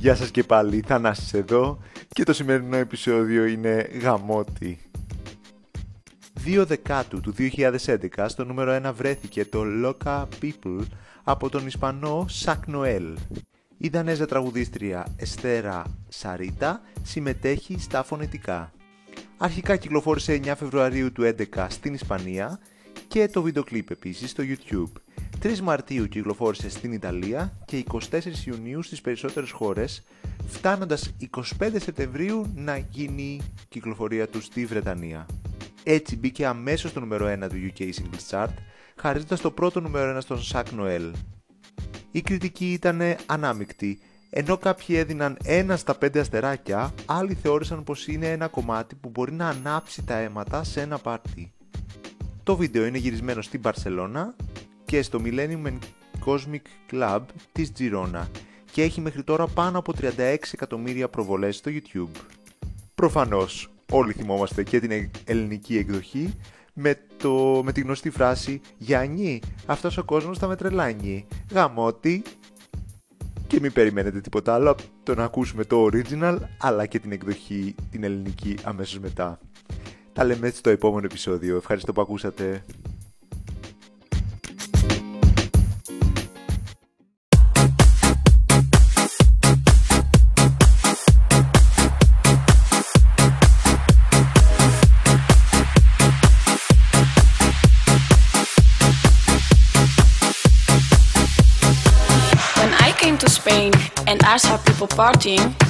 Γεια σας και πάλι, Θανάσης εδώ και το σημερινό επεισόδιο είναι γαμότι. 2 Δεκάτου του 2011 στο νούμερο 1 βρέθηκε το Loca People από τον Ισπανό Σακ Νοέλ. Η Δανέζα τραγουδίστρια Εστέρα Σαρίτα συμμετέχει στα φωνητικά. Αρχικά κυκλοφόρησε 9 Φεβρουαρίου του 2011 στην Ισπανία και το βίντεο κλιπ επίσης στο YouTube. 3 Μαρτίου κυκλοφόρησε στην Ιταλία και 24 Ιουνίου στις περισσότερες χώρες, φτάνοντας 25 Σεπτεμβρίου να γίνει κυκλοφορία του στη Βρετανία. Έτσι μπήκε αμέσως στο νούμερο 1 του UK Singles Chart, χαρίζοντας το πρώτο νούμερο 1 στον Σακ Νοέλ. Η κριτική ήταν ανάμεικτη, ενώ κάποιοι έδιναν ένα στα 5 αστεράκια, άλλοι θεώρησαν πως είναι ένα κομμάτι που μπορεί να ανάψει τα αίματα σε ένα πάρτι. Το βίντεο είναι γυρισμένο στην Μπαρσελώνα και στο Millennium and Cosmic Club της Girona και έχει μέχρι τώρα πάνω από 36 εκατομμύρια προβολές στο YouTube. Προφανώς όλοι θυμόμαστε και την ελληνική εκδοχή με, το, με τη γνωστή φράση «Γιάννη, αυτός ο κόσμος θα με τρελάνει, γαμώτη» και μην περιμένετε τίποτα άλλο από το να ακούσουμε το original αλλά και την εκδοχή την ελληνική αμέσως μετά. Τα λέμε έτσι στο επόμενο επεισόδιο. Ευχαριστώ που ακούσατε. When I came to Spain and I saw people partying, I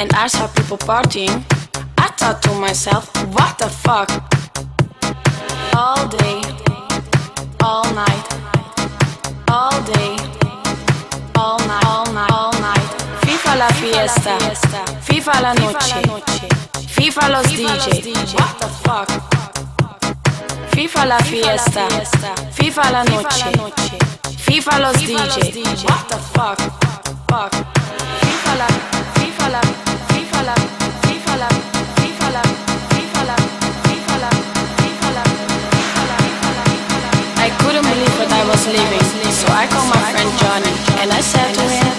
And I saw people partying, I thought to myself, what the fuck? All day, all night, all day, all night, all night, all night. FIFA la fiesta, FIFA la noche, FIFA los DJ. What the fuck? FIFA la fiesta, FIFA la noche, FIFA los DJ. What the fuck? Fuck. FIFA la, FIFA la, living, so I called my friend Johnny and I said to him,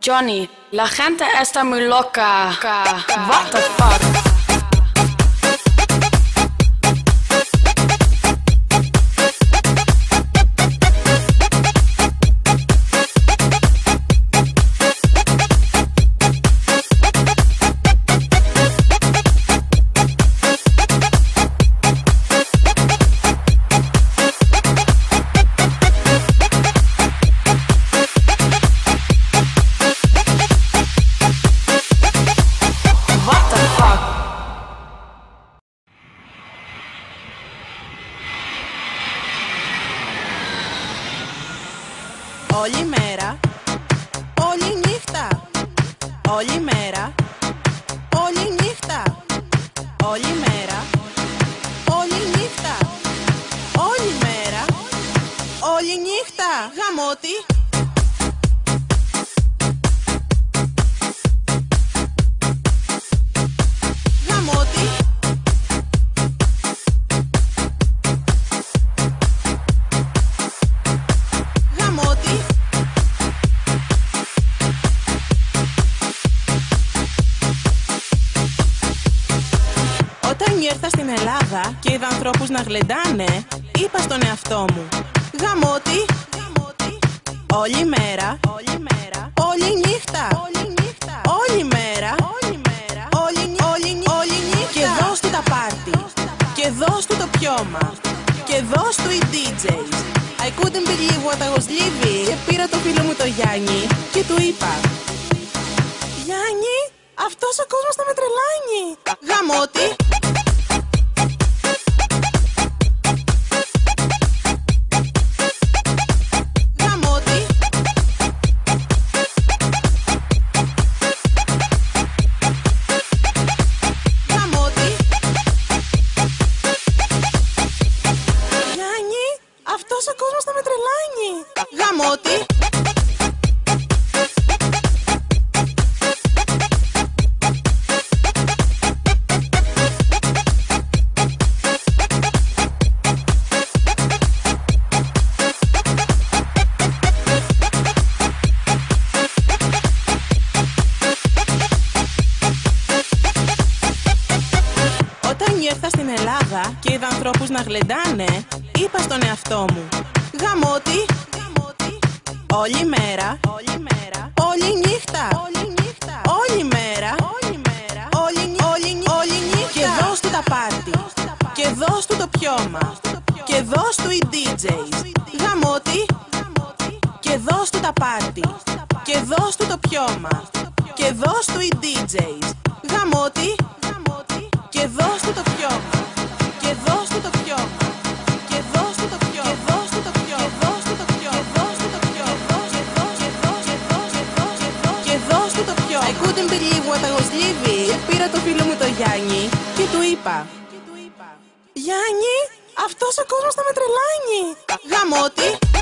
Johnny, la gente está muy loca. What the fuck? Όλη μέρα, όλη νύχτα, όλη μέρα, όλη νύχτα, όλη μέρα, όλη νύχτα, όλη μέρα, όλη νύχτα, γαμώτη. Ανθρώπους να γλεντάνε Είπα στον εαυτό μου. Γαμώτη Όλη μέρα Όλη μέρα Όλη νύχτα Όλη νύχτα Όλη μέρα Όλη μέρα Όλη, νύ- όλη, νύ- όλη νύχτα. Και δώσ' του τα πάρτι Και δώσ' του το πιώμα Και δώσ' του οι DJs I couldn't believe what I was living. Και πήρα το φίλο μου το Γιάννη Και του είπα Γιάννη, αυτός ο κόσμος θα με τρελάνει Γαμώτη Γαμώτη Γαμώτη Όταν ήρθα στην Ελλάδα και είδα ανθρώπους να γλεντάνε, είπα στον εαυτό μου Γαμώτη, όλη μέρα, όλη μέρα, όλη νύχτα, όλη νύχτα, όλη μέρα, όλη μέρα, όλη, νύ- όλη, νύ- όλη νύχτα. Και δώσ' του τα πάρτι, και δώσ' του το πιώμα, και δώσ' του οι DJs Γαμώτη, και δώσ' του τα πάρτι, και δώσ' του το πιώμα, και δώσ' του οι DJs Γαμώτη, και δώσ' του το πιώμα, πιώμα. I couldn't believe what I was living. Και πήρα το φίλο μου το Γιάννη και του είπα Γιάννη, αυτός ο κόσμος θα με τρελάνει. Γαμώτη. Γαμώτη.